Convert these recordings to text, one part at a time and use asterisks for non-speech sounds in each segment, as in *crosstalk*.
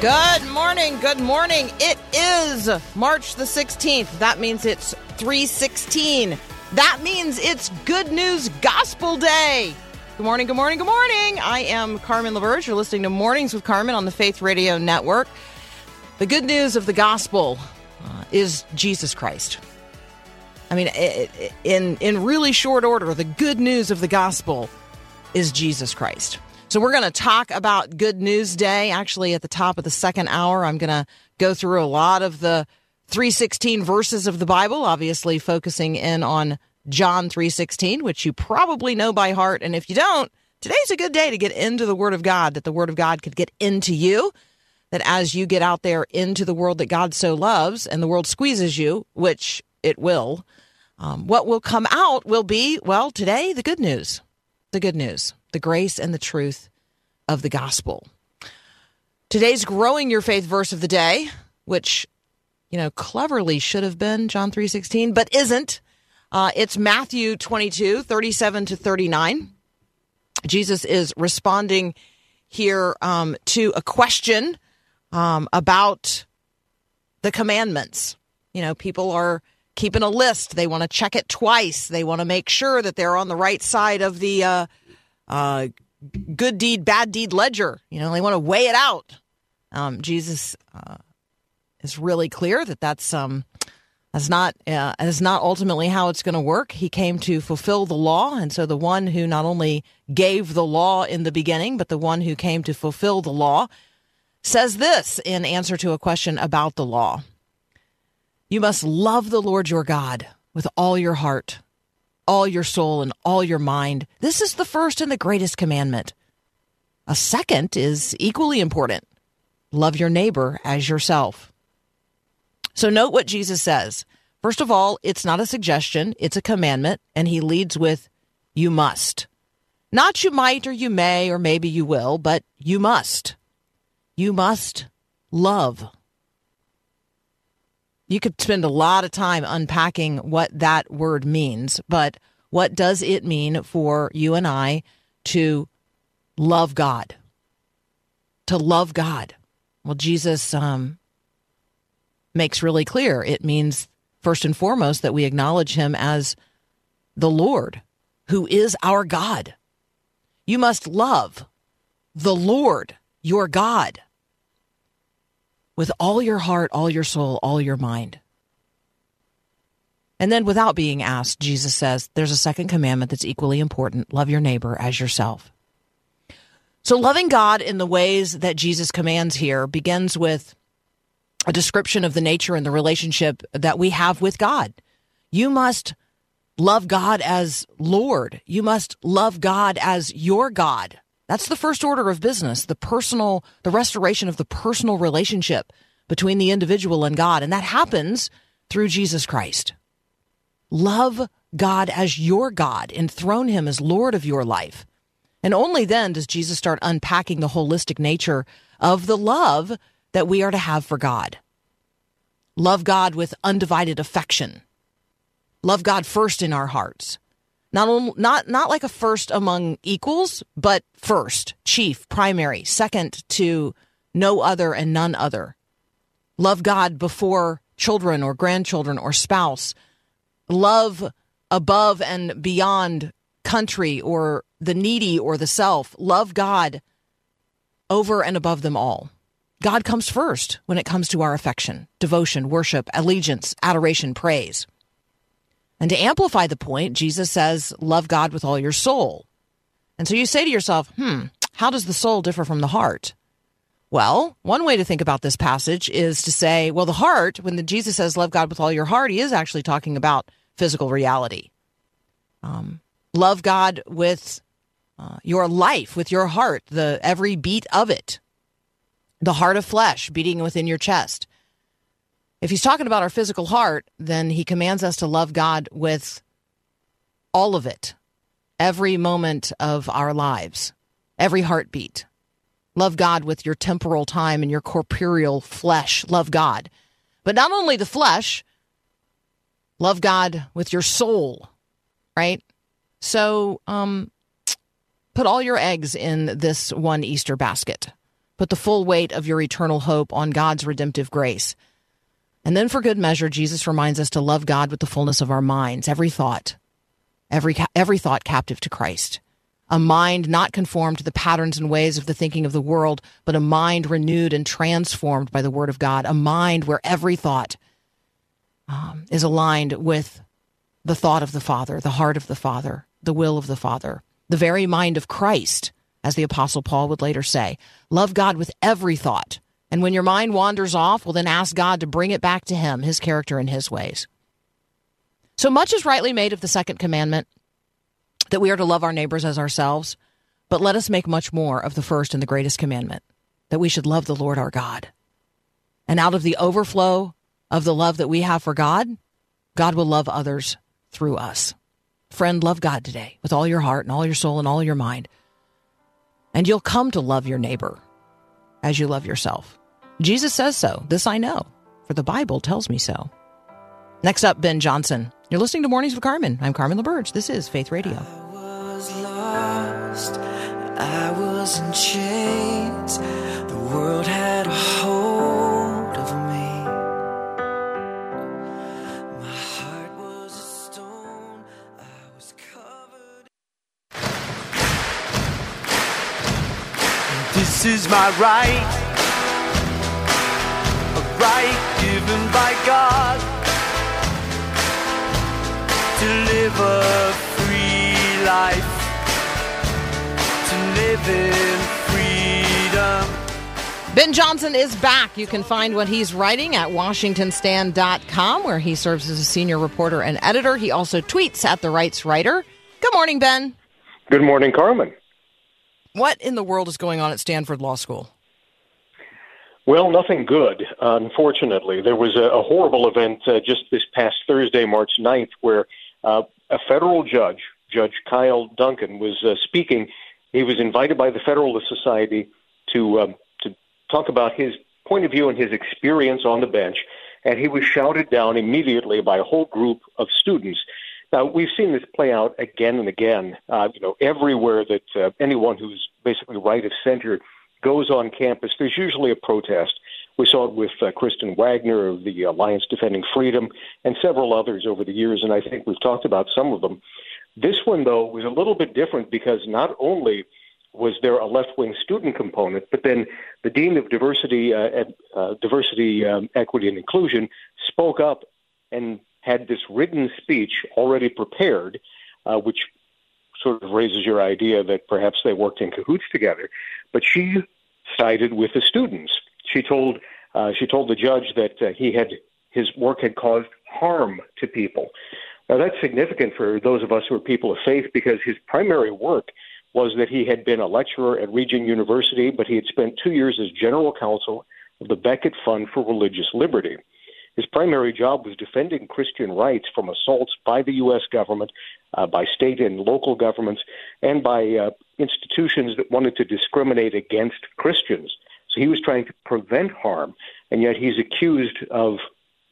Good morning. Good morning. It is March the 16th. That means it's 316. That means it's Good News Gospel Day. Good morning. Good morning. Good morning. I am Carmen LaBerge. You're listening to Mornings with Carmen on the Faith Radio Network. The good news of the gospel uh, is Jesus Christ. I mean, in in really short order, the good news of the gospel is Jesus Christ. So we're going to talk about Good News Day. Actually, at the top of the second hour, I'm going to go through a lot of the 316 verses of the Bible, obviously focusing in on John 316, which you probably know by heart. And if you don't, today's a good day to get into the Word of God, that the Word of God could get into you. That as you get out there into the world that God so loves and the world squeezes you, which it will, um, what will come out will be, well, today, the good news. The good news, the grace and the truth of the gospel. Today's growing your faith verse of the day, which, you know, cleverly should have been John 3.16, but isn't. Uh, it's Matthew 22, 37 to 39. Jesus is responding here um, to a question um, about the commandments. You know, people are keeping a list. They want to check it twice. They want to make sure that they're on the right side of the uh, uh, good deed, bad deed ledger. You know, they want to weigh it out. Um, Jesus uh, is really clear that that's um, that's not uh, that's not ultimately how it's going to work. He came to fulfill the law, and so the one who not only gave the law in the beginning, but the one who came to fulfill the law says this in answer to a question about the law. You must love the Lord your God with all your heart, all your soul, and all your mind. This is the first and the greatest commandment. A second is equally important love your neighbor as yourself. So, note what Jesus says. First of all, it's not a suggestion, it's a commandment, and he leads with, You must. Not you might or you may or maybe you will, but you must. You must love. You could spend a lot of time unpacking what that word means, but what does it mean for you and I to love God? To love God. Well, Jesus um, makes really clear it means, first and foremost, that we acknowledge him as the Lord, who is our God. You must love the Lord, your God with all your heart, all your soul, all your mind. And then, without being asked, Jesus says, There's a second commandment that's equally important love your neighbor as yourself. So, loving God in the ways that Jesus commands here begins with a description of the nature and the relationship that we have with God. You must love God as Lord, you must love God as your God. That's the first order of business, the personal, the restoration of the personal relationship between the individual and God. And that happens through Jesus Christ. Love God as your God, enthrone him as Lord of your life. And only then does Jesus start unpacking the holistic nature of the love that we are to have for God. Love God with undivided affection. Love God first in our hearts not not not like a first among equals, but first, chief, primary, second to no other and none other. Love God before children or grandchildren or spouse. Love above and beyond country or the needy or the self. Love God over and above them all. God comes first when it comes to our affection, devotion, worship, allegiance, adoration, praise. And to amplify the point, Jesus says, love God with all your soul. And so you say to yourself, hmm, how does the soul differ from the heart? Well, one way to think about this passage is to say, well, the heart, when the, Jesus says, love God with all your heart, he is actually talking about physical reality. Um, love God with uh, your life, with your heart, the every beat of it, the heart of flesh beating within your chest. If he's talking about our physical heart, then he commands us to love God with all of it, every moment of our lives, every heartbeat. Love God with your temporal time and your corporeal flesh. Love God. But not only the flesh, love God with your soul, right? So, um, put all your eggs in this one Easter basket. Put the full weight of your eternal hope on God's redemptive grace. And then, for good measure, Jesus reminds us to love God with the fullness of our minds, every thought, every, every thought captive to Christ a mind not conformed to the patterns and ways of the thinking of the world, but a mind renewed and transformed by the Word of God, a mind where every thought um, is aligned with the thought of the Father, the heart of the Father, the will of the Father, the very mind of Christ, as the Apostle Paul would later say. Love God with every thought. And when your mind wanders off, well, then ask God to bring it back to Him, His character, and His ways. So much is rightly made of the second commandment that we are to love our neighbors as ourselves, but let us make much more of the first and the greatest commandment that we should love the Lord our God. And out of the overflow of the love that we have for God, God will love others through us. Friend, love God today with all your heart and all your soul and all your mind. And you'll come to love your neighbor as you love yourself. Jesus says so. This I know, for the Bible tells me so. Next up, Ben Johnson. You're listening to Mornings with Carmen. I'm Carmen LaBerge. This is Faith Radio. I was lost, I was in chains. The world had a hold of me. My heart was a stone, I was covered. This is my right, a right given by God to live a free life, to live in freedom. Ben Johnson is back. You can find what he's writing at WashingtonStand.com, where he serves as a senior reporter and editor. He also tweets at The Rights Writer. Good morning, Ben. Good morning, Carmen. What in the world is going on at Stanford Law School? Well, nothing good, unfortunately. There was a, a horrible event uh, just this past Thursday, March 9th, where uh, a federal judge, Judge Kyle Duncan, was uh, speaking. He was invited by the Federalist Society to um, to talk about his point of view and his experience on the bench, and he was shouted down immediately by a whole group of students. Now we've seen this play out again and again. Uh, you know, everywhere that uh, anyone who's basically right of center goes on campus, there's usually a protest. We saw it with uh, Kristen Waggoner of the Alliance Defending Freedom and several others over the years, and I think we've talked about some of them. This one, though, was a little bit different because not only was there a left-wing student component, but then the dean of diversity, uh, uh, diversity, um, equity, and inclusion spoke up and had this written speech already prepared, uh, which sort of raises your idea that perhaps they worked in cahoots together. But she sided with the students. She told uh, she told the judge that uh, he had his work had caused harm to people. Now that's significant for those of us who are people of faith because his primary work was that he had been a lecturer at Regent University, but he had spent two years as general counsel of the Becket Fund for Religious Liberty. His primary job was defending Christian rights from assaults by the U.S. government, uh, by state and local governments, and by uh, institutions that wanted to discriminate against Christians. So he was trying to prevent harm, and yet he's accused of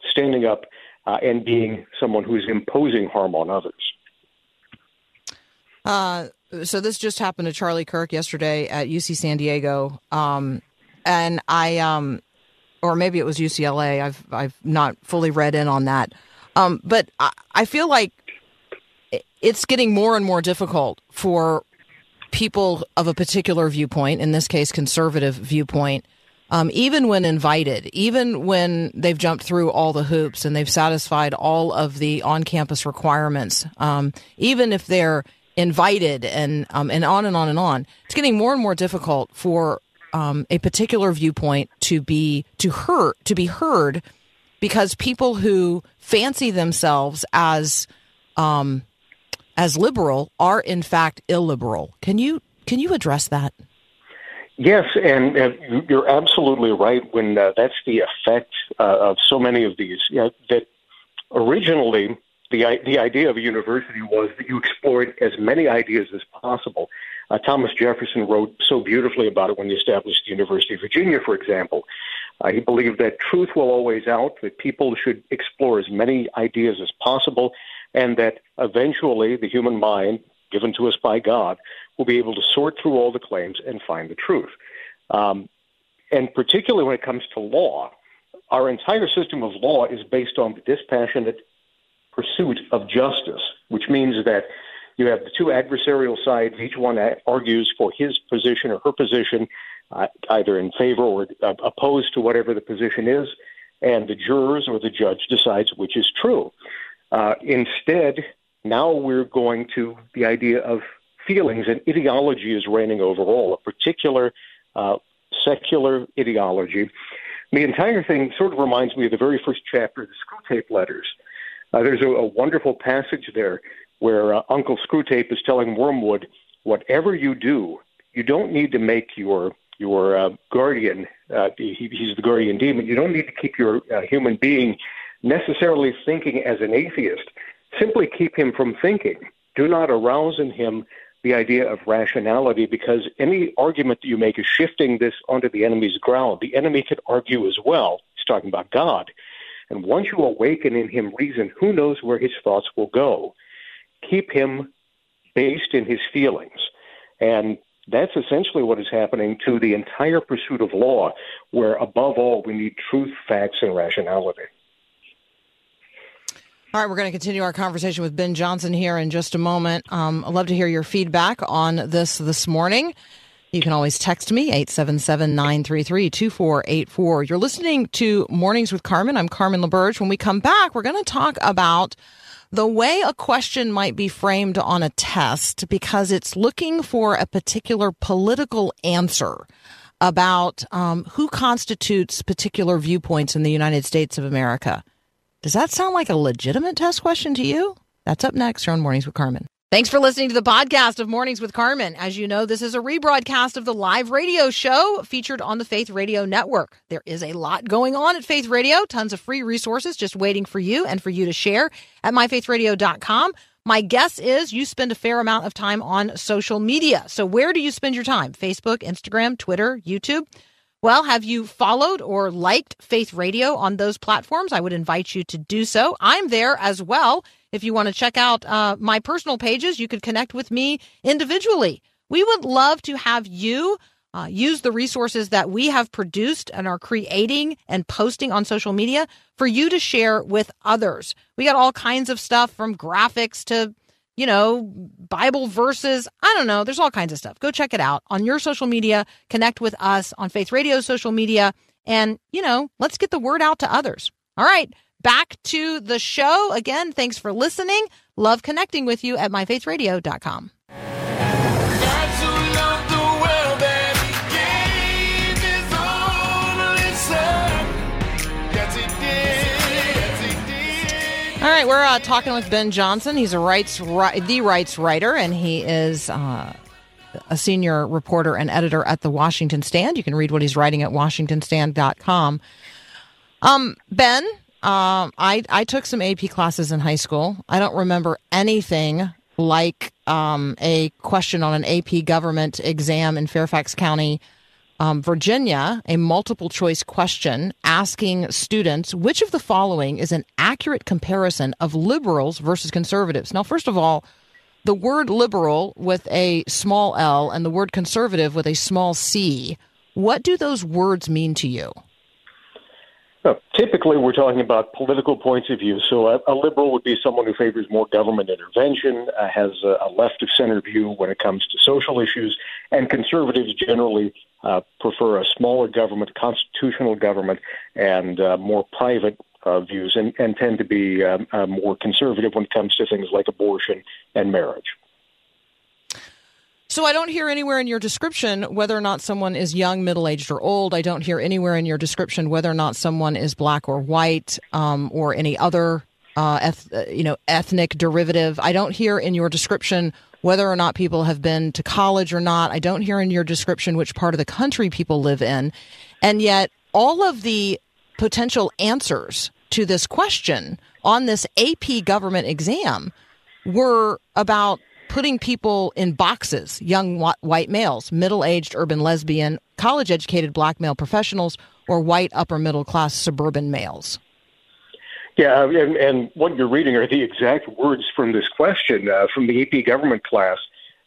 standing up uh, and being someone who's imposing harm on others. Uh, so this just happened to Charlie Kirk yesterday at UC San Diego, um, and I, um, or maybe it was UCLA. I've I've not fully read in on that, um, but I, I feel like it's getting more and more difficult for people of a particular viewpoint, in this case, conservative viewpoint, um, even when invited, even when they've jumped through all the hoops and they've satisfied all of the on-campus requirements, um, even if they're invited and um, and on and on and on, it's getting more and more difficult for um, a particular viewpoint to be to hurt to be heard because people who fancy themselves as um, as liberal are in fact illiberal. Can you can you address that? Yes, and you're absolutely right when uh, that's the effect uh, of so many of these. You know, that originally the the idea of a university was that you explored as many ideas as possible. Uh, Thomas Jefferson wrote so beautifully about it when he established the University of Virginia, for example. Uh, he believed that truth will always out, that people should explore as many ideas as possible, and that eventually the human mind, given to us by God, will be able to sort through all the claims and find the truth. Um, and particularly when it comes to law, our entire system of law is based on the dispassionate pursuit of justice, which means that you have the two adversarial sides. Each one argues for his position or her position, uh, either in favor or uh, opposed to whatever the position is, and the jurors or the judge decides which is true. Uh, instead, now we're going to the idea of feelings, and ideology is reigning over all, a particular uh, secular ideology. The entire thing sort of reminds me of the very first chapter of the Screwtape Letters. Uh, there's a, a, wonderful passage there where uh, Uncle Screwtape is telling Wormwood, whatever you do, you don't need to make your your uh, guardian. Uh, he, he's the guardian demon. You don't need to keep your uh, human being necessarily thinking as an atheist. Simply keep him from thinking. Do not arouse in him the idea of rationality because any argument that you make is shifting this onto the enemy's ground. The enemy could argue as well. He's talking about God. And once you awaken in him reason, who knows where his thoughts will go? Keep him based in his feelings. And that's essentially what is happening to the entire pursuit of law, where above all, we need truth, facts, and rationality. All right, we're going to continue our conversation with Ben Johnson here in just a moment. Um, I'd love to hear your feedback on this this morning. You can always text me, 877 933 2484. You're listening to Mornings with Carmen. I'm Carmen LaBerge. When we come back, we're going to talk about the way a question might be framed on a test because it's looking for a particular political answer about um, who constitutes particular viewpoints in the United States of America. Does that sound like a legitimate test question to you? That's up next here on Mornings with Carmen. Thanks for listening to the podcast of Mornings with Carmen. As you know, this is a rebroadcast of the live radio show featured on the Faith Radio Network. There is a lot going on at Faith Radio, tons of free resources just waiting for you and for you to share at myfaithradio.com. My guess is you spend a fair amount of time on social media. So, where do you spend your time? Facebook, Instagram, Twitter, YouTube? Well, have you followed or liked Faith Radio on those platforms? I would invite you to do so. I'm there as well. If you want to check out uh, my personal pages, you could connect with me individually. We would love to have you uh, use the resources that we have produced and are creating and posting on social media for you to share with others. We got all kinds of stuff from graphics to, you know, Bible verses. I don't know. There's all kinds of stuff. Go check it out on your social media. Connect with us on Faith Radio social media. And, you know, let's get the word out to others. All right back to the show. Again, thanks for listening. Love connecting with you at myfaithradio.com. All right, we're uh, talking with Ben Johnson. He's a rights, ri- the rights writer, and he is uh, a senior reporter and editor at the Washington Stand. You can read what he's writing at washingtonstand.com. Um, Ben, um, I I took some AP classes in high school. I don't remember anything like um, a question on an AP government exam in Fairfax County, um, Virginia, a multiple choice question asking students which of the following is an accurate comparison of liberals versus conservatives. Now, first of all, the word liberal with a small l and the word conservative with a small c, what do those words mean to you? Typically, we're talking about political points of view. So, a, a liberal would be someone who favors more government intervention, uh, has a, a left of center view when it comes to social issues, and conservatives generally uh, prefer a smaller government, constitutional government, and uh, more private uh, views, and, and tend to be um, uh, more conservative when it comes to things like abortion and marriage. So I don't hear anywhere in your description whether or not someone is young, middle aged, or old. I don't hear anywhere in your description whether or not someone is black or white um, or any other uh, eth- uh, you know ethnic derivative. I don't hear in your description whether or not people have been to college or not. I don't hear in your description which part of the country people live in, and yet all of the potential answers to this question on this AP government exam were about putting people in boxes young white males, middle aged urban lesbian, college educated black male professionals, or white upper middle class suburban males. Yeah, and, and what you're reading are the exact words from this question uh, from the AP government class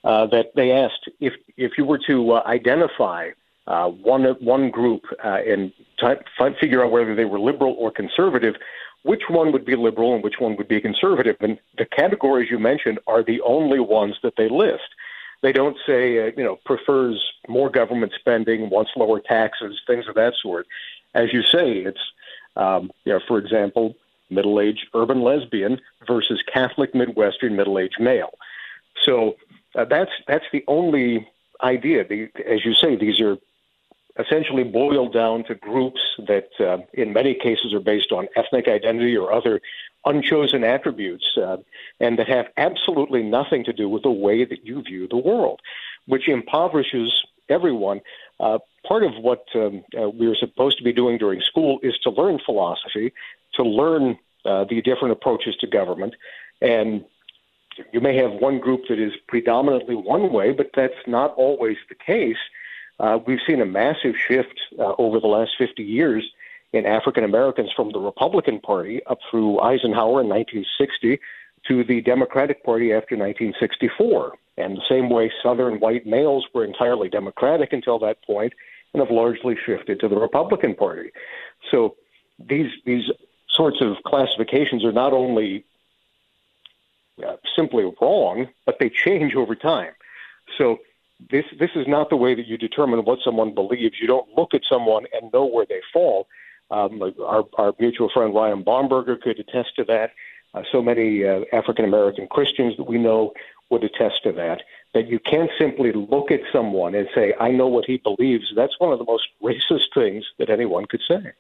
uh, that they asked if if you were to uh, identify uh, one one group uh, and t- figure out whether they were liberal or conservative, which one would be liberal and which one would be conservative. And the categories you mentioned are the only ones that they list. They don't say, uh, you know, prefers more government spending, wants lower taxes, things of that sort. As you say, it's, um, you know, for example, middle-aged urban lesbian versus Catholic Midwestern middle-aged male. So uh, that's that's the only idea. The, as you say, these are essentially boiled down to groups that, uh, in many cases, are based on ethnic identity or other unchosen attributes, uh, and that have absolutely nothing to do with the way that you view the world, which impoverishes everyone. Uh, part of what um, uh, we are supposed to be doing during school is to learn philosophy, to learn uh, the different approaches to government, and you may have one group that is predominantly one way, but that's not always the case. Uh, we've seen a massive shift uh, over the last 50 years in African Americans from the Republican Party up through Eisenhower in 1960 to the Democratic Party after 1964. And the same way Southern white males were entirely Democratic until that point and have largely shifted to the Republican Party. So these these sorts of classifications are not only uh, simply wrong, but they change over time. So this this is not the way that you determine what someone believes. You don't look at someone and know where they fall. Um, our, our mutual friend Ryan Bomberger could attest to that. Uh, so many uh, African American Christians that we know would attest to that. That you can't simply look at someone and say, "I know what he believes." That's one of the most *laughs* racist things that anyone could say.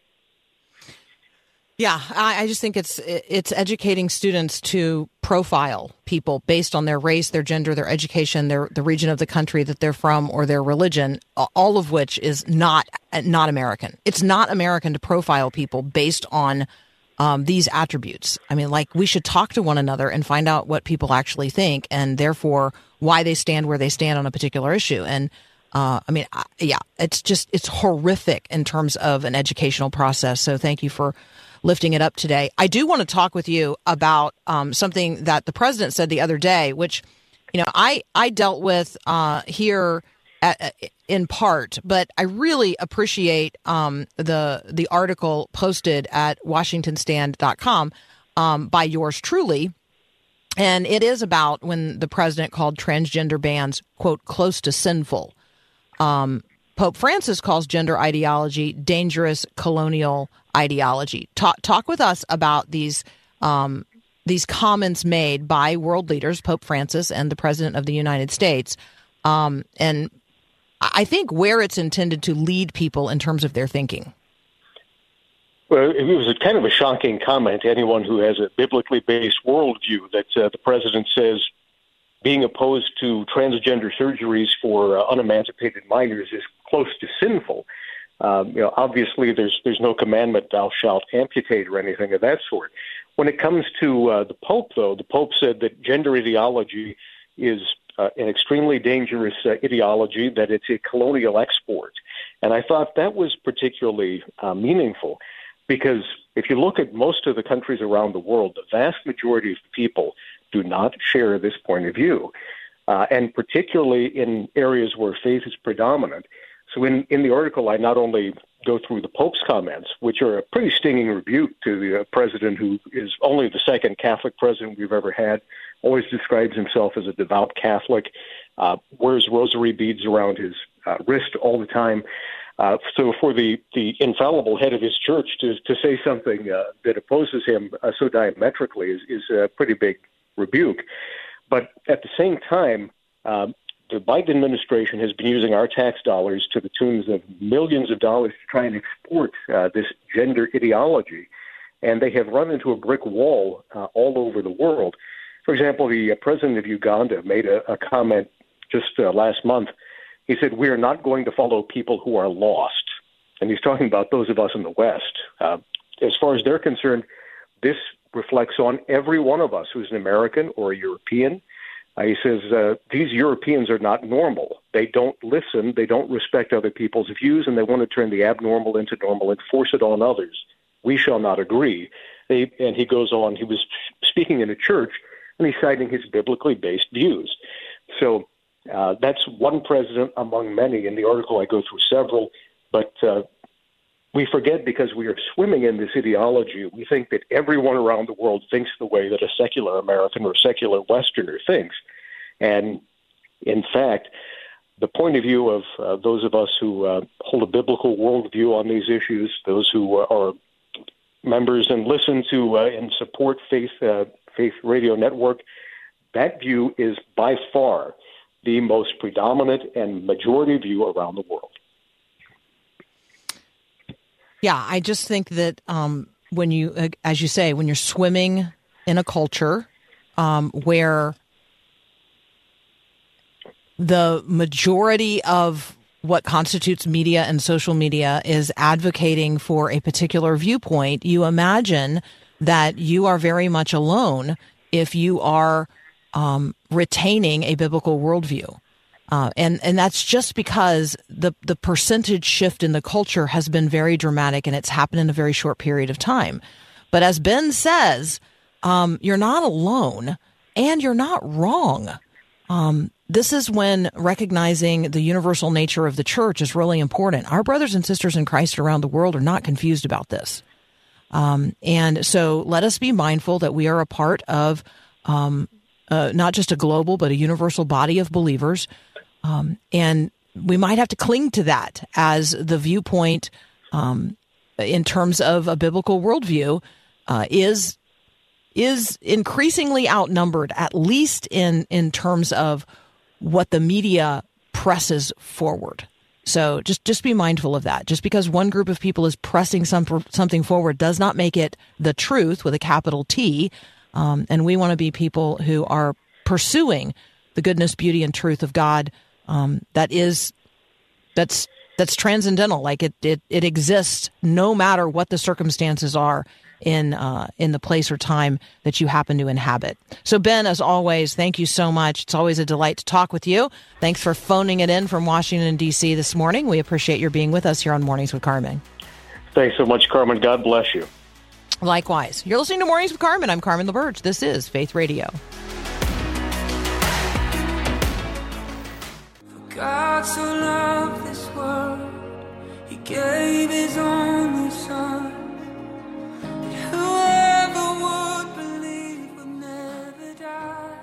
Yeah, I, I just think it's it's educating students to profile people based on their race, their gender, their education, their the region of the country that they're from, or their religion. All of which is not not American. It's not American to profile people based on um, these attributes. I mean, like we should talk to one another and find out what people actually think, and therefore why they stand where they stand on a particular issue. And uh, I mean, yeah, it's just it's horrific in terms of an educational process. So thank you for lifting it up today. I do want to talk with you about um, something that the president said the other day, which you know I I dealt with uh, here at, in part, but I really appreciate um, the the article posted at WashingtonStand.com um, by yours truly. And it is about when the president called transgender bans, quote, close to sinful. Um, Pope Francis calls gender ideology dangerous colonial ideology. Talk, talk with us about these um, these comments made by world leaders, Pope Francis and the President of the United States, um, and I think where it's intended to lead people in terms of their thinking. Well, it was a kind of a shocking comment to anyone who has a biblically based worldview that uh, the president says being opposed to transgender surgeries for uh, unemancipated minors is close to sinful. Um, you know, obviously, there's there's no commandment thou shalt amputate or anything of that sort. When it comes to uh, the Pope, though, the Pope said that gender ideology is uh, an extremely dangerous uh, ideology, that it's a colonial export. And I thought that was particularly uh, meaningful because if you look at most of the countries around the world, the vast majority of people do not share this point of view. Uh, and particularly in areas where faith is predominant, so in, in the article, I not only go through the Pope's comments, which are a pretty stinging rebuke to the uh, president who is only the second Catholic president we've ever had, always describes himself as a devout Catholic, uh, wears rosary beads around his uh, wrist all the time. Uh, so for the, the infallible head of his church to, to say something uh, that opposes him uh, so diametrically is, is a pretty big rebuke. But at the same time, um, the Biden administration has been using our tax dollars to the tunes of millions of dollars to try and export uh, this gender ideology, and they have run into a brick wall uh, all over the world. For example, the uh, president of Uganda made a, a comment just uh, last month. He said, "We are not going to follow people who are lost," and he's talking about those of us in the West. Uh, as far as they're concerned, this reflects on every one of us who's an American or a European. Uh, he says uh, these Europeans are not normal. They don't listen. They don't respect other people's views, and they want to turn the abnormal into normal and force it on others. We shall not agree. They, and he goes on. He was speaking in a church, and he's citing his biblically based views. So uh, that's one president among many. In the article, I go through several, but uh, we forget because we are swimming in this ideology. We think that everyone around the world thinks the way that a secular American or secular Westerner thinks. And in fact, the point of view of uh, those of us who uh, hold a biblical worldview on these issues, those who uh, are members and listen to uh, and support Faith uh, Faith Radio Network, that view is by far the most predominant and majority view around the world. Yeah, I just think that um, when you, uh, as you say, when you're swimming in a culture um, where the majority of what constitutes media and social media is advocating for a particular viewpoint, you imagine that you are very much alone if you are um, retaining a biblical worldview. Uh, and and that's just because the the percentage shift in the culture has been very dramatic, and it's happened in a very short period of time. But as Ben says, um, you're not alone, and you're not wrong. Um, this is when recognizing the universal nature of the church is really important. Our brothers and sisters in Christ around the world are not confused about this. Um, and so let us be mindful that we are a part of um, uh, not just a global, but a universal body of believers um, and we might have to cling to that as the viewpoint um, in terms of a biblical worldview uh, is is increasingly outnumbered, at least in in terms of what the media presses forward. So just just be mindful of that. Just because one group of people is pressing some, something forward does not make it the truth with a capital T. Um, and we want to be people who are pursuing the goodness, beauty, and truth of God um, that is that's that's transcendental. Like it, it it exists no matter what the circumstances are in uh, in the place or time that you happen to inhabit. So Ben, as always, thank you so much. It's always a delight to talk with you. Thanks for phoning it in from Washington D.C. this morning. We appreciate your being with us here on Mornings with Carmen. Thanks so much, Carmen. God bless you. Likewise. You're listening to Mornings with Carmen. I'm Carmen LaBerge. This is Faith Radio. God so loved this world, He gave His only Son. Whoever would believe would never die.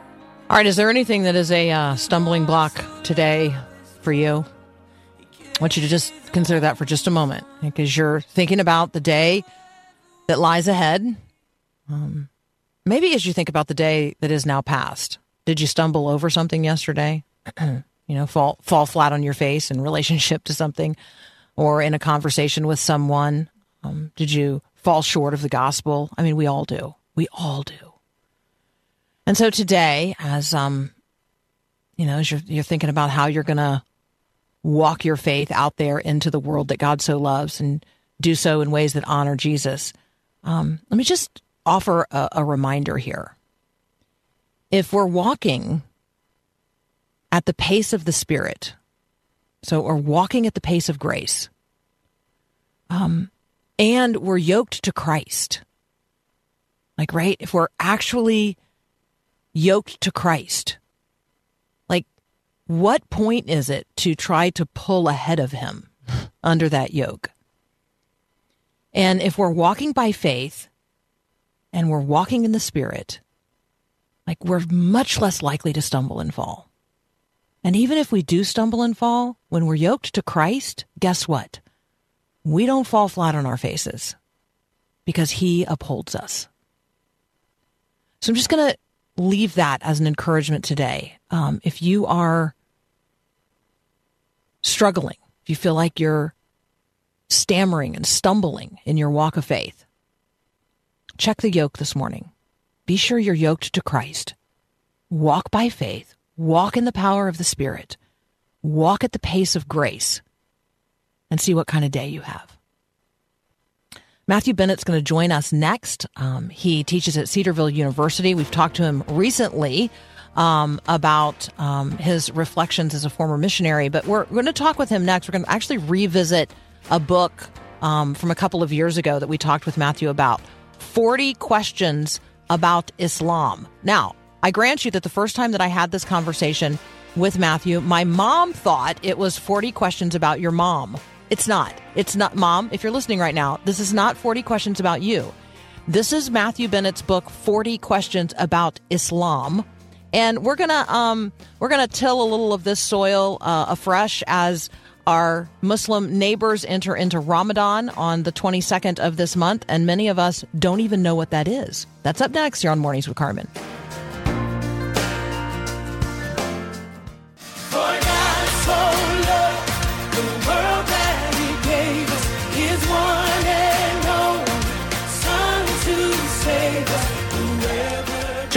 All right, is there anything that is a uh, stumbling block today for you? I want you to just consider that for just a moment because you're thinking about the day that lies ahead. Um, maybe as you think about the day that is now past, did you stumble over something yesterday? *clears throat* you know, fall fall flat on your face in relationship to something, or in a conversation with someone? Um, did you fall short of the gospel? I mean, we all do. We all do. And so today, as um, you know, as you're you're thinking about how you're going to walk your faith out there into the world that God so loves and do so in ways that honor Jesus, um, let me just offer a, a reminder here. If we're walking at the pace of the Spirit. So, or walking at the pace of grace. Um, and we're yoked to Christ. Like, right? If we're actually yoked to Christ, like, what point is it to try to pull ahead of Him *laughs* under that yoke? And if we're walking by faith and we're walking in the Spirit, like, we're much less likely to stumble and fall. And even if we do stumble and fall, when we're yoked to Christ, guess what? We don't fall flat on our faces because He upholds us. So I'm just going to leave that as an encouragement today. Um, if you are struggling, if you feel like you're stammering and stumbling in your walk of faith, check the yoke this morning. Be sure you're yoked to Christ. Walk by faith, walk in the power of the Spirit, walk at the pace of grace, and see what kind of day you have. Matthew Bennett's going to join us next. Um, he teaches at Cedarville University. We've talked to him recently um, about um, his reflections as a former missionary, but we're going to talk with him next. We're going to actually revisit a book um, from a couple of years ago that we talked with Matthew about 40 questions about Islam. Now, I grant you that the first time that I had this conversation with Matthew, my mom thought it was 40 questions about your mom. It's not. It's not, Mom, if you're listening right now, this is not 40 questions about you. This is Matthew Bennett's book, 40 Questions About Islam. And we're gonna um, we're gonna till a little of this soil uh, afresh as our Muslim neighbors enter into Ramadan on the 22nd of this month, and many of us don't even know what that is. That's up next here on Mornings with Carmen.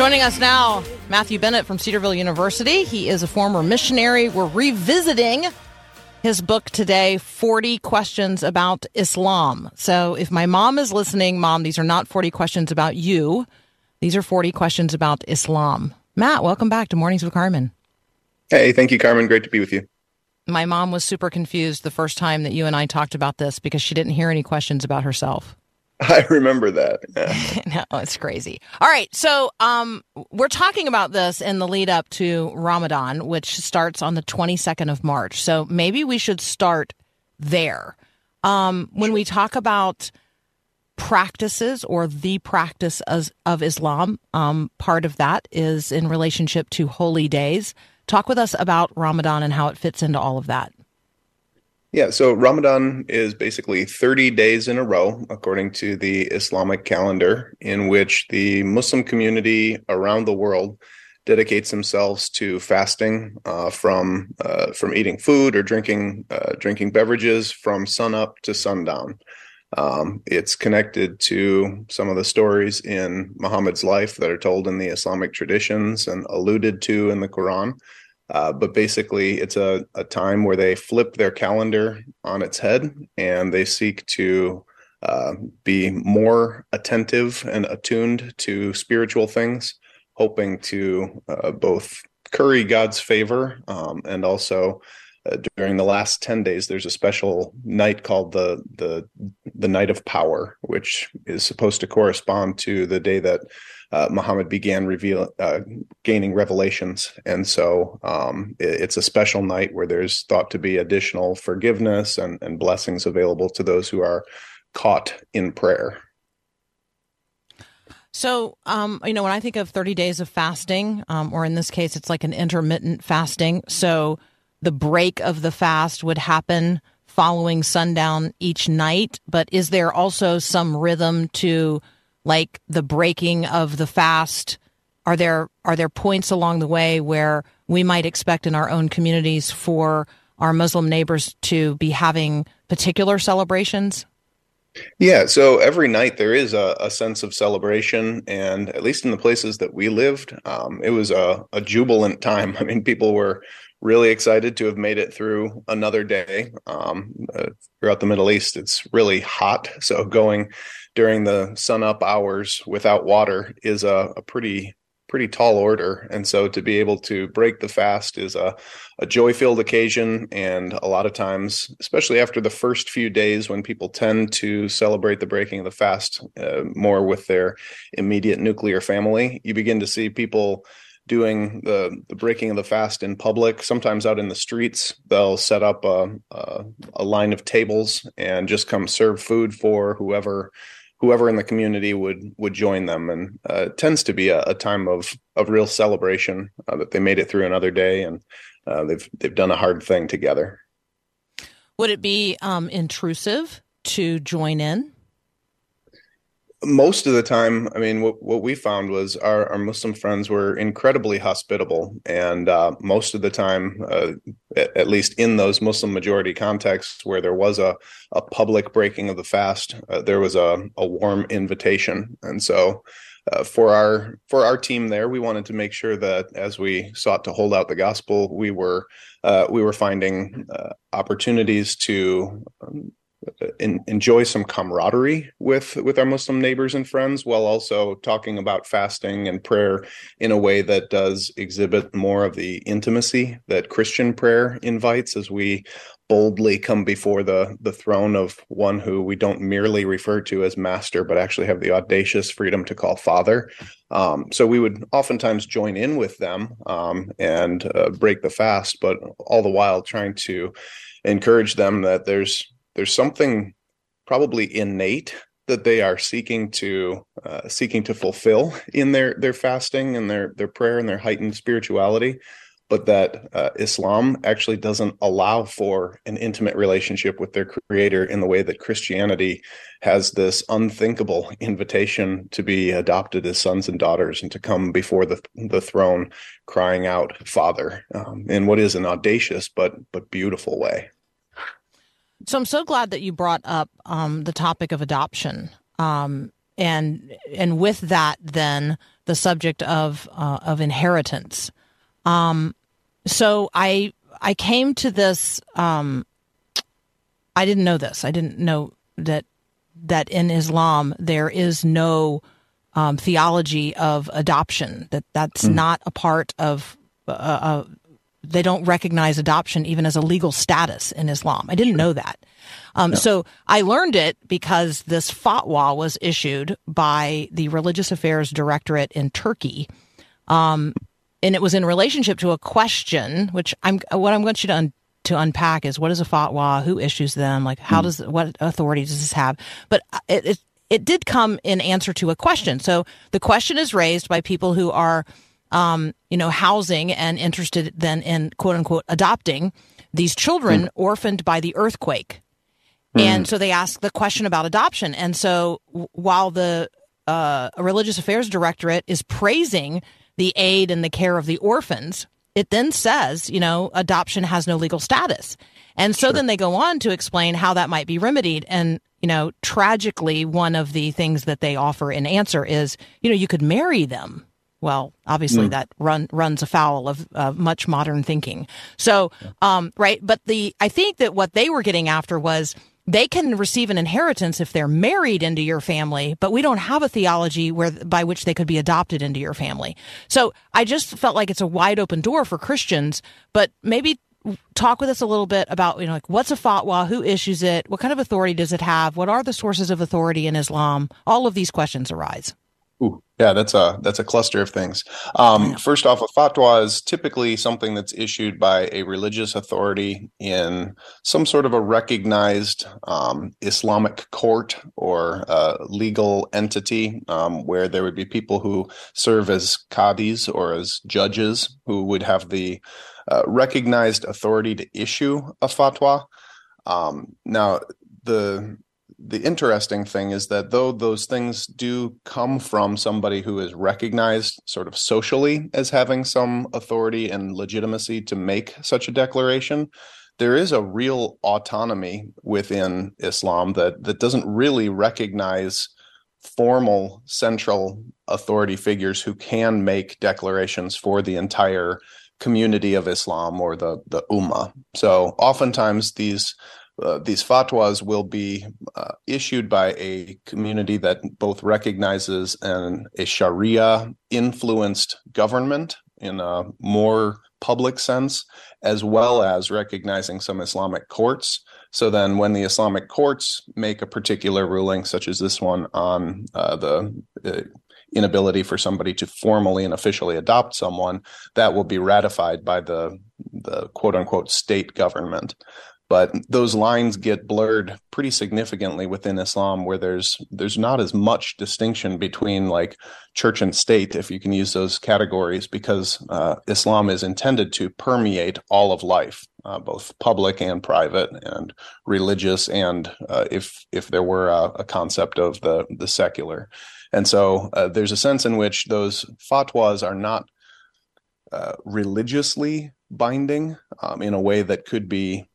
Joining us now, Matthew Bennett from Cedarville University. He is a former missionary. We're revisiting his book today 40 Questions About Islam. So if my mom is listening, mom, these are not 40 questions about you. These are 40 questions about Islam. Matt, welcome back to Mornings with Carmen. Hey, thank you, Carmen. Great to be with you. My mom was super confused the first time that you and I talked about this because she didn't hear any questions about herself. *laughs* I remember that. Yeah. *laughs* no, it's crazy. All right, so um, we're talking about this in the lead up to Ramadan, which starts on the 22nd of March. So maybe we should start there. Um, when we talk about practices or the practice of, of Islam, um, part of that is in relationship to holy days. Talk with us about Ramadan and how it fits into all of that. Yeah, so Ramadan is basically 30 days in a row, according to the Islamic calendar, in which the Muslim community around the world dedicates themselves to fasting uh, from uh, from eating food or drinking uh, drinking beverages from sunup to sundown. Um, it's connected to some of the stories in Muhammad's life that are told in the Islamic traditions and alluded to in the Quran. Uh, but basically, it's a, a time where they flip their calendar on its head and they seek to uh, be more attentive and attuned to spiritual things, hoping to uh, both curry God's favor um, and also. Uh, during the last 10 days there's a special night called the the the night of power which is supposed to correspond to the day that uh, Muhammad began reveal, uh, gaining revelations, and so um, it, it's a special night where there's thought to be additional forgiveness and, and blessings available to those who are caught in prayer. So, um, you know, when I think of 30 days of fasting, um, or in this case, it's like an intermittent fasting. So the break of the fast would happen following sundown each night. But is there also some rhythm to like the breaking of the fast? Are there are there points along the way where we might expect in our own communities for our Muslim neighbors to be having particular celebrations? Yeah, so every night there is a, a sense of celebration, and at least in the places that we lived, um, it was a, a jubilant time. *laughs* I mean, people were really excited to have made it through another day. Um, uh, throughout the Middle East, it's really hot, so going during the sun up hours without water is a, a pretty pretty tall order. And so to be able to break the fast is a, a joy filled occasion. And a lot of times especially after the first few days when people tend to celebrate the breaking of the fast uh, more with their immediate nuclear family you begin to see people doing the, the breaking of the fast in public. Sometimes out in the streets they'll set up a, a, a line of tables and just come serve food for whoever whoever in the community would would join them. And uh, it tends to be a, a, time of of real celebration uh, that they made it through another day and uh, they've they've done a hard thing together. Would it be um, intrusive to join in most of the time, I mean, what, what we found was our, our Muslim friends were incredibly hospitable. And uh, most of the time, uh, at, at, least in those Muslim majority contexts where there was a, a public breaking of the fast, uh, there was a, a warm invitation. And so uh, for our for our team there, we wanted to make sure that as we sought to hold out the gospel, we were uh, we were finding uh, opportunities to um, in, enjoy some camaraderie with with our Muslim neighbors and friends, while also talking about fasting and prayer in a way that does exhibit more of the intimacy that Christian prayer invites, as we boldly come before the the throne of one who we don't merely refer to as master, but actually have the audacious freedom to call father. Um, so we would oftentimes join in with them um, and uh, break the fast, but all the while trying to encourage them that there's there's something probably innate that they are seeking to uh, seeking to fulfill in their their fasting and their their prayer and their heightened spirituality but that uh, Islam actually doesn't allow for an intimate relationship with their creator in the way that Christianity has this unthinkable invitation to be adopted as sons and daughters and to come before the the throne crying out father um, in what is an audacious but but beautiful way so I'm so glad that you brought up um, the topic of adoption, um, and and with that, then the subject of uh, of inheritance. Um, so I I came to this. Um, I didn't know this. I didn't know that that in Islam there is no um, theology of adoption. That that's mm. not a part of uh, uh, they don't recognize adoption even as a legal status in Islam. I didn't know that. Um, So I learned it because this fatwa was issued by the Religious Affairs Directorate in Turkey. Um, and it was in relationship to a question, which I'm what I want you to un, to unpack is what is a fatwa, who issues them, like how mm. does what authority does this have? But it, it it did come in answer to a question. So the question is raised by people who are um, you know, housing and interested then in quote unquote adopting these children mm. orphaned by the earthquake. Mm. And so they ask the question about adoption. And so while the uh, Religious Affairs Directorate is praising the aid and the care of the orphans, it then says, you know, adoption has no legal status. And so sure. then they go on to explain how that might be remedied. And, you know, tragically, one of the things that they offer in answer is, you know, you could marry them well, obviously mm. that run runs afoul of uh, much modern thinking. So, um, right, but the I think that what they were getting after was they can receive an inheritance if they're married into your family, but we don't have a theology where by which they could be adopted into your family. So I just felt like it's a wide open door for Christians, but maybe talk with us a little bit about you know like what's a fatwa who issues it what kind of authority does it have what are the sources of authority in islam all of these questions arise Ooh, yeah, that's a that's a cluster of things. Um, first off, a fatwa is typically something that's issued by a religious authority in some sort of a recognized um, Islamic court or uh, legal entity, um, where there would be people who serve as qadis or as judges who would have the uh, recognized authority to issue a fatwa. Um, now, the the interesting thing is that though those things do come from somebody who is recognized sort of socially as having some authority and legitimacy to make such a declaration, there is a real autonomy within Islam that that doesn't really recognize formal central authority figures who can make declarations for the entire community of Islam or the the ummah. So oftentimes these uh, these fatwas will be uh, issued by a community that both recognizes an, a Sharia influenced government in a more public sense, as well as recognizing some Islamic courts. So then, when the Islamic courts make a particular ruling, such as this one on uh, the uh, inability for somebody to formally and officially adopt someone, that will be ratified by the the quote unquote state government. But those lines get blurred pretty significantly within Islam, where there's there's not as much distinction between like church and state, if you can use those categories, because uh, Islam is intended to permeate all of life, uh, both public and private, and religious, and uh, if if there were a, a, concept of the the secular, and so uh, there's a sense in which those fatwas are not uh, religiously binding um, in a way that could be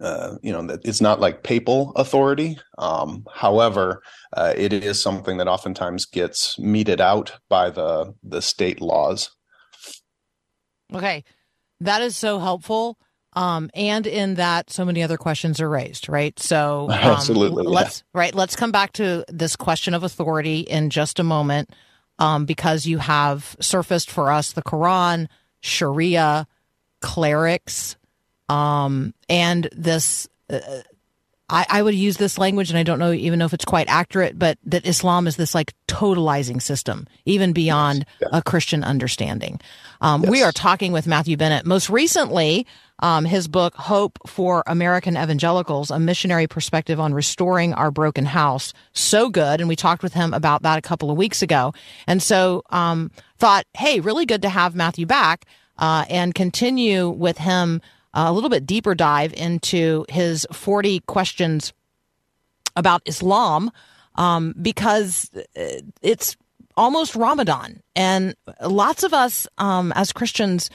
uh, you know that it's not like papal authority. Um, however uh, it is something that oftentimes gets meted out by the the state laws. Okay. That is so helpful um, and in that so many other questions are raised right? So *laughs* um, absolutely let's yeah. right let's come back to this question of authority in just a moment um, because you have surfaced for us the quran sharia clerics um, and this, uh, I, I would use this language, and I don't know even know if it's quite accurate, but that Islam is this like totalizing system, even beyond yes. yeah. a Christian understanding. Um, yes. We are talking with Matthew Bennett. Most recently, um, his book, Hope for American Evangelicals, a missionary perspective on restoring our broken house. So good. And we talked with him about that a couple of weeks ago. And so, um, thought, hey, really good to have Matthew back, uh, and continue with him a little bit deeper dive into his 40 questions about Islam um, because it's almost Ramadan. And lots of us um, as Christians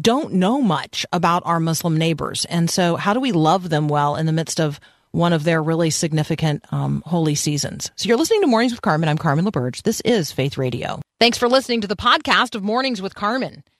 don't know much about our Muslim neighbors. And so, how do we love them well in the midst of one of their really significant um, holy seasons? So, you're listening to Mornings with Carmen. I'm Carmen LaBerge. This is Faith Radio. Thanks for listening to the podcast of Mornings with Carmen.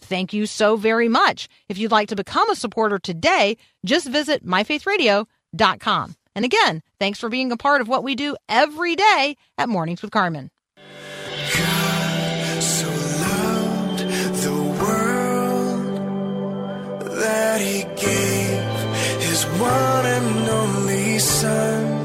Thank you so very much. If you'd like to become a supporter today, just visit myfaithradio.com. And again, thanks for being a part of what we do every day at Mornings with Carmen. God so loved the world that he gave his one and only son.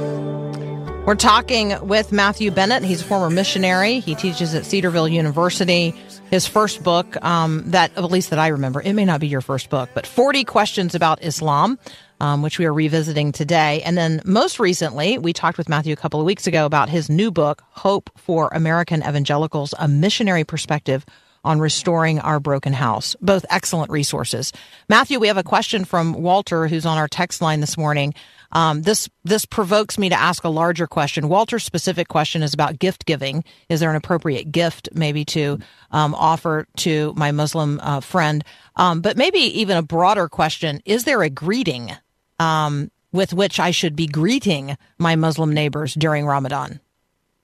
We're talking with Matthew Bennett. He's a former missionary. He teaches at Cedarville University his first book, um, that at least that I remember, it may not be your first book, but 40 Questions About Islam, um, which we are revisiting today. And then most recently, we talked with Matthew a couple of weeks ago about his new book, Hope for American Evangelicals, a missionary perspective on restoring our broken house. Both excellent resources. Matthew, we have a question from Walter, who's on our text line this morning. Um, this this provokes me to ask a larger question. Walter's specific question is about gift giving. Is there an appropriate gift maybe to um, offer to my Muslim uh, friend? Um, but maybe even a broader question: Is there a greeting um, with which I should be greeting my Muslim neighbors during Ramadan?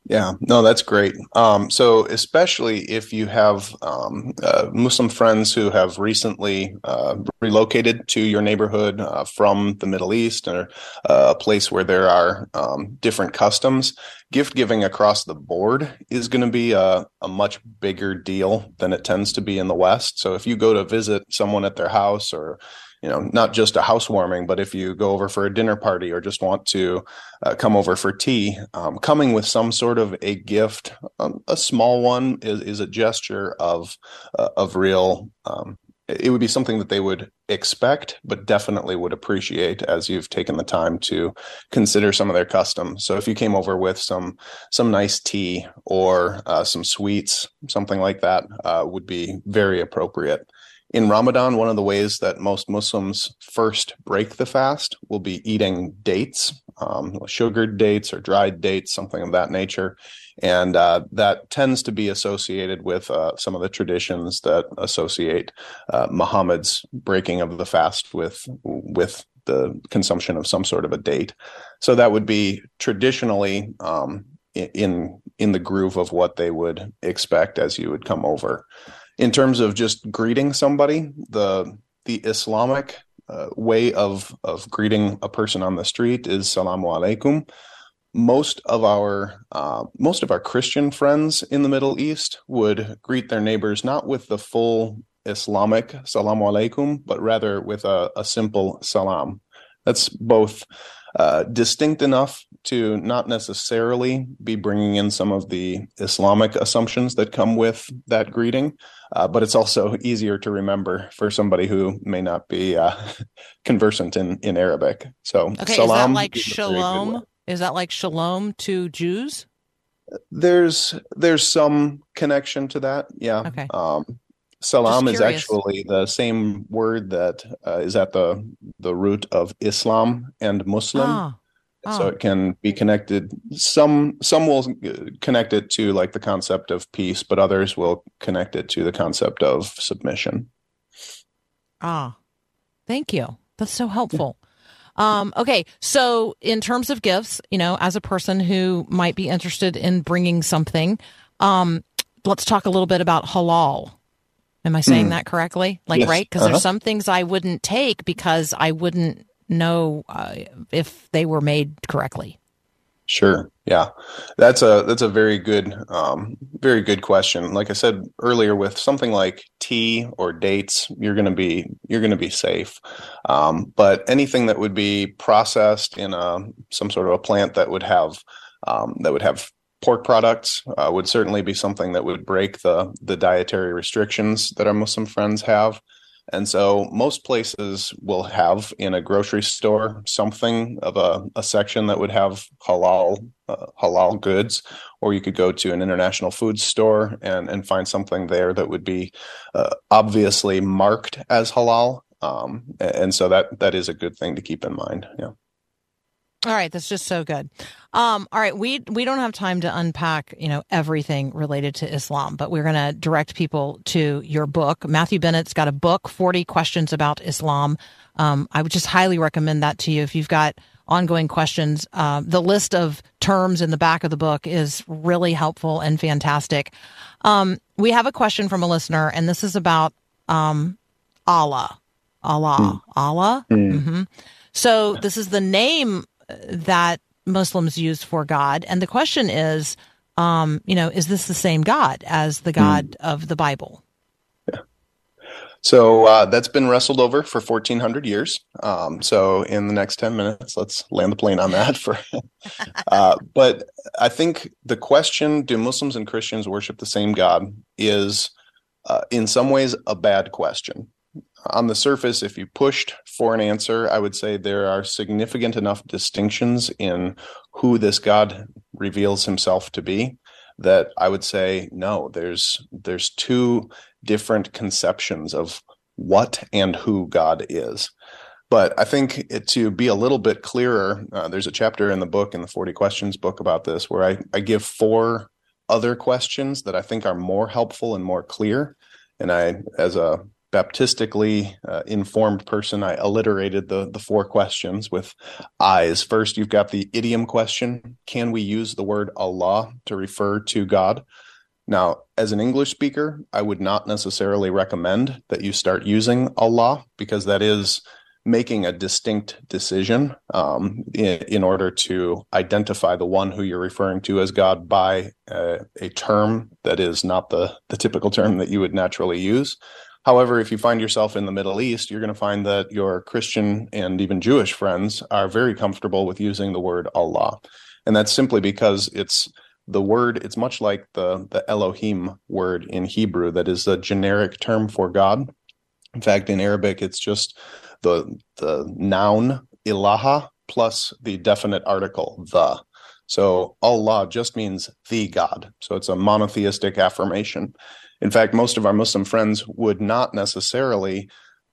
Yeah, no, that's great. Um, so, especially if you have um, uh, Muslim friends who have recently uh, relocated to your neighborhood uh, from the Middle East or uh, a place where there are um, different customs, gift giving across the board is going to be a, a much bigger deal than it tends to be in the West. So, if you go to visit someone at their house or you know not just a housewarming but if you go over for a dinner party or just want to uh, come over for tea um, coming with some sort of a gift um, a small one is, is a gesture of uh, of real um, it would be something that they would expect but definitely would appreciate as you've taken the time to consider some of their customs. So if you came over with some some nice tea or uh, some sweets something like that uh, would be very appropriate in Ramadan, one of the ways that most Muslims first break the fast will be eating dates, um, sugared dates or dried dates, something of that nature. And uh, that tends to be associated with uh, some of the traditions that associate uh, Muhammad's breaking of the fast with with the consumption of some sort of a date. So that would be traditionally um, in in the groove of what they would expect as you would come over in terms of just greeting somebody, the the Islamic uh, way of of greeting a person on the street is salamu alaikum. most of our uh, most of our Christian friends in the Middle East would greet their neighbors not with the full Islamic "Salamu alaikum," but rather with a, a simple "Salam." That's both uh, distinct enough to not necessarily be bringing in some of the Islamic assumptions that come with that greeting, uh, but it's also easier to remember for somebody who may not be uh, *laughs* conversant in, in Arabic. So, Okay, is that like is a very good way. shalom? Is that like shalom to Jews? There's there's some connection to that, yeah. Okay. Um, salam is actually the same word that uh, is at the the root of Islam and Muslim. Ah, so ah. it can be connected some some will uh, connect it to like the concept of peace but others will connect it to the concept of submission Ah, thank you. That's so helpful. Um, okay, so in terms of gifts, you know, as a person who might be interested in bringing something, um, let's talk a little bit about halal. Am I saying that correctly? Like, Yes. right? Because Uh-huh. there's some things I wouldn't take because I wouldn't know uh, if they were made correctly. Sure. Yeah. That's a that's a very good um very good question. Like I said earlier with something like tea or dates, you're going to be you're going to be safe. Um but anything that would be processed in a some sort of a plant that would have um that would have pork products uh, would certainly be something that would break the the dietary restrictions that our Muslim friends have. And so most places will have in a grocery store something of a, a section that would have halal uh, halal goods, or you could go to an international food store and, and find something there that would be uh, obviously marked as halal. Um, and so that that is a good thing to keep in mind. Yeah. All right, that's just so good. Um, all right, we we don't have time to unpack, you know, everything related to Islam, but we're going to direct people to your book. Matthew Bennett's got a book, 40 questions about Islam. Um, I would just highly recommend that to you if you've got ongoing questions. Uh, the list of terms in the back of the book is really helpful and fantastic. Um, we have a question from a listener, and this is about um, Allah. Allah. Allah. hmm So this is the name that Muslims use for God, and the question is, um, you know, is this the same God as the God of the Bible? So uh, that's been wrestled over for 1400 years. Um, so in the next 10 minutes, let's land the plane on that. For, *laughs* uh, but I think the question, do Muslims and Christians worship the same God, is uh, in some ways a bad question. On the surface, if you pushed for an answer, I would say there are significant enough distinctions in who this God reveals himself to be that I would say no. There's there's two different conceptions of what and who God is. But I think it, to be a little bit clearer, uh, there's a chapter in the book, in the 40 Questions book about this, where I, I give four other questions that I think are more helpful and more clear. And I, as a Baptistically uh, informed person, I alliterated the, the four questions with eyes. First, you've got the idiom question Can we use the word Allah to refer to God? Now, as an English speaker, I would not necessarily recommend that you start using Allah because that is making a distinct decision um, in, in order to identify the one who you're referring to as God by uh, a term that is not the, the typical term that you would naturally use. However, if you find yourself in the Middle East, you're going to find that your Christian and even Jewish friends are very comfortable with using the word Allah. And that's simply because it's the word it's much like the the Elohim word in Hebrew that is a generic term for God. In fact, in Arabic it's just the the noun ilaha plus the definite article the. So Allah just means the God. So it's a monotheistic affirmation. In fact, most of our Muslim friends would not necessarily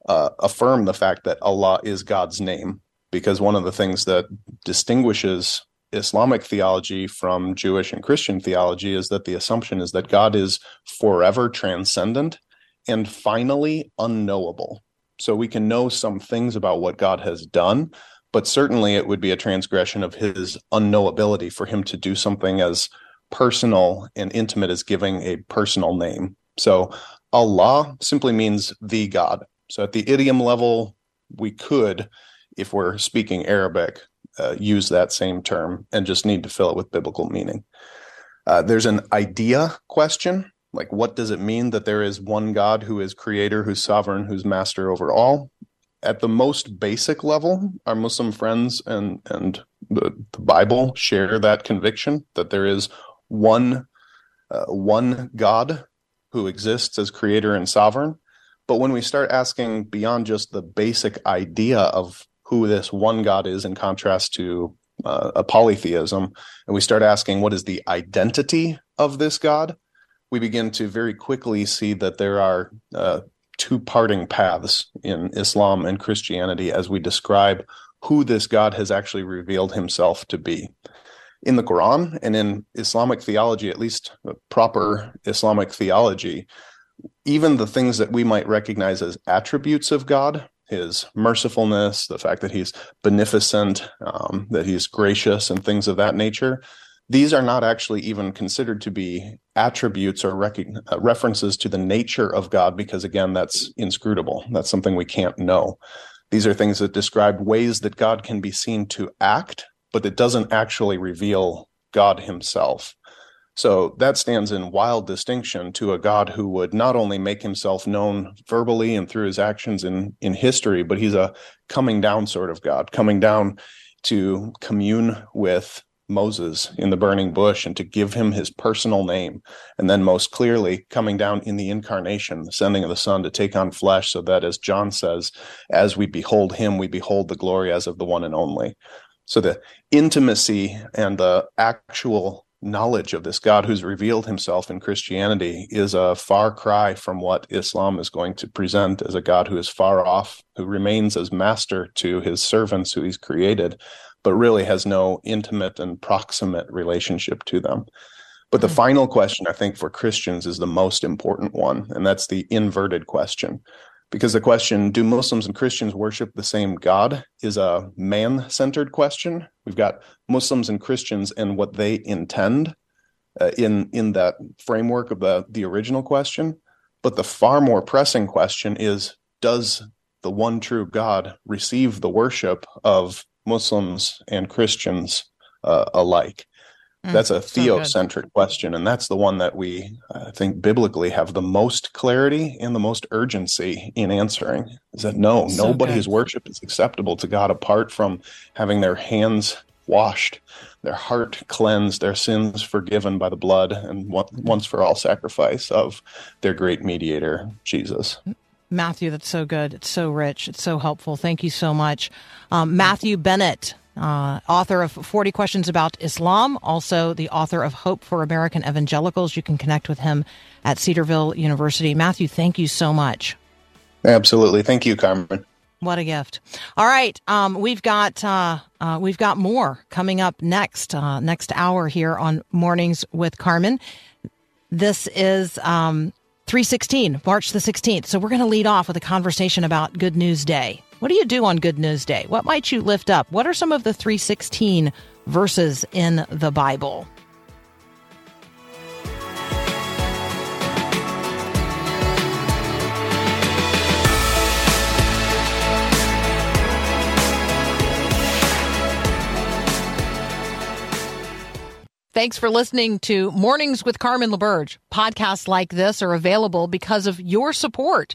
uh, affirm the fact that Allah is God's name because one of the things that distinguishes Islamic theology from Jewish and Christian theology is that the assumption is that God is forever transcendent and finally unknowable. So we can know some things about what God has done, but certainly it would be a transgression of his unknowability for him to do something as personal and intimate as giving a personal name. So Allah simply means the God. So at the idiom level, we could, if we're speaking Arabic, uh, use that same term and just need to fill it with biblical meaning. Uh, there's an idea question, like what does it mean that there is one God who is creator, who's sovereign, who's master over all? At the most basic level, our Muslim friends and and the, the Bible share that conviction that there is one uh, one God who exists as creator and sovereign. But when we start asking beyond just the basic idea of who this one God is in contrast to uh, a polytheism, and we start asking what is the identity of this God, we begin to very quickly see that there are uh, two parting paths in Islam and Christianity as we describe who this God has actually revealed himself to be. In the Quran and in Islamic theology, at least proper Islamic theology, even the things that we might recognize as attributes of God, his mercifulness, the fact that he's beneficent, um, that he's gracious, and things of that nature, these are not actually even considered to be attributes or rec- uh, references to the nature of God, because again, that's inscrutable. That's something we can't know. These are things that describe ways that God can be seen to act, but it doesn't actually reveal God himself. So that stands in wild distinction to a God who would not only make himself known verbally and through his actions in, in history, but he's a coming down sort of God, coming down to commune with Moses in the burning bush and to give him his personal name. And then most clearly coming down in the incarnation, the sending of the Son to take on flesh, so that as John says, as we behold him, we behold the glory as of the one and only. So the intimacy and the actual knowledge of this God who's revealed himself in Christianity is a far cry from what Islam is going to present as a God who is far off, who remains as master to his servants who he's created, but really has no intimate and proximate relationship to them. But the hmm. final question, I think, for Christians is the most important one, and that's the inverted question. Because the question, do Muslims and Christians worship the same God, is a man centered question. We've got Muslims and Christians and what they intend uh, in, in that framework of the, the original question. But the far more pressing question is does the one true God receive the worship of Muslims and Christians uh, alike? That's a so theocentric question, and that's the one that we, I think, biblically have the most clarity and the most urgency in answering. Is that no, So nobody's good. worship is acceptable to God apart from having their hands washed, their heart cleansed, their sins forgiven by the blood and one- once for all sacrifice of their great mediator, Jesus. Matthew, that's so good. It's so rich. It's so helpful. Thank you so much. Um, Matthew Bennett, uh, author of 40 Questions About Islam, also the author of Hope for American Evangelicals. You can connect with him at Cedarville University. Matthew, thank you so much. Absolutely. Thank you, Carmen. What a gift! All right, um, we've got uh, uh, we've got more coming up next uh, next hour here on Mornings with Carmen. This is um, 316, March the 16th. So we're going to lead off with a conversation about Good News Day. What do you do on Good News Day? What might you lift up? What are some of the 316 verses in the Bible? Thanks for listening to Mornings with Carmen LaBerge. Podcasts like this are available because of your support.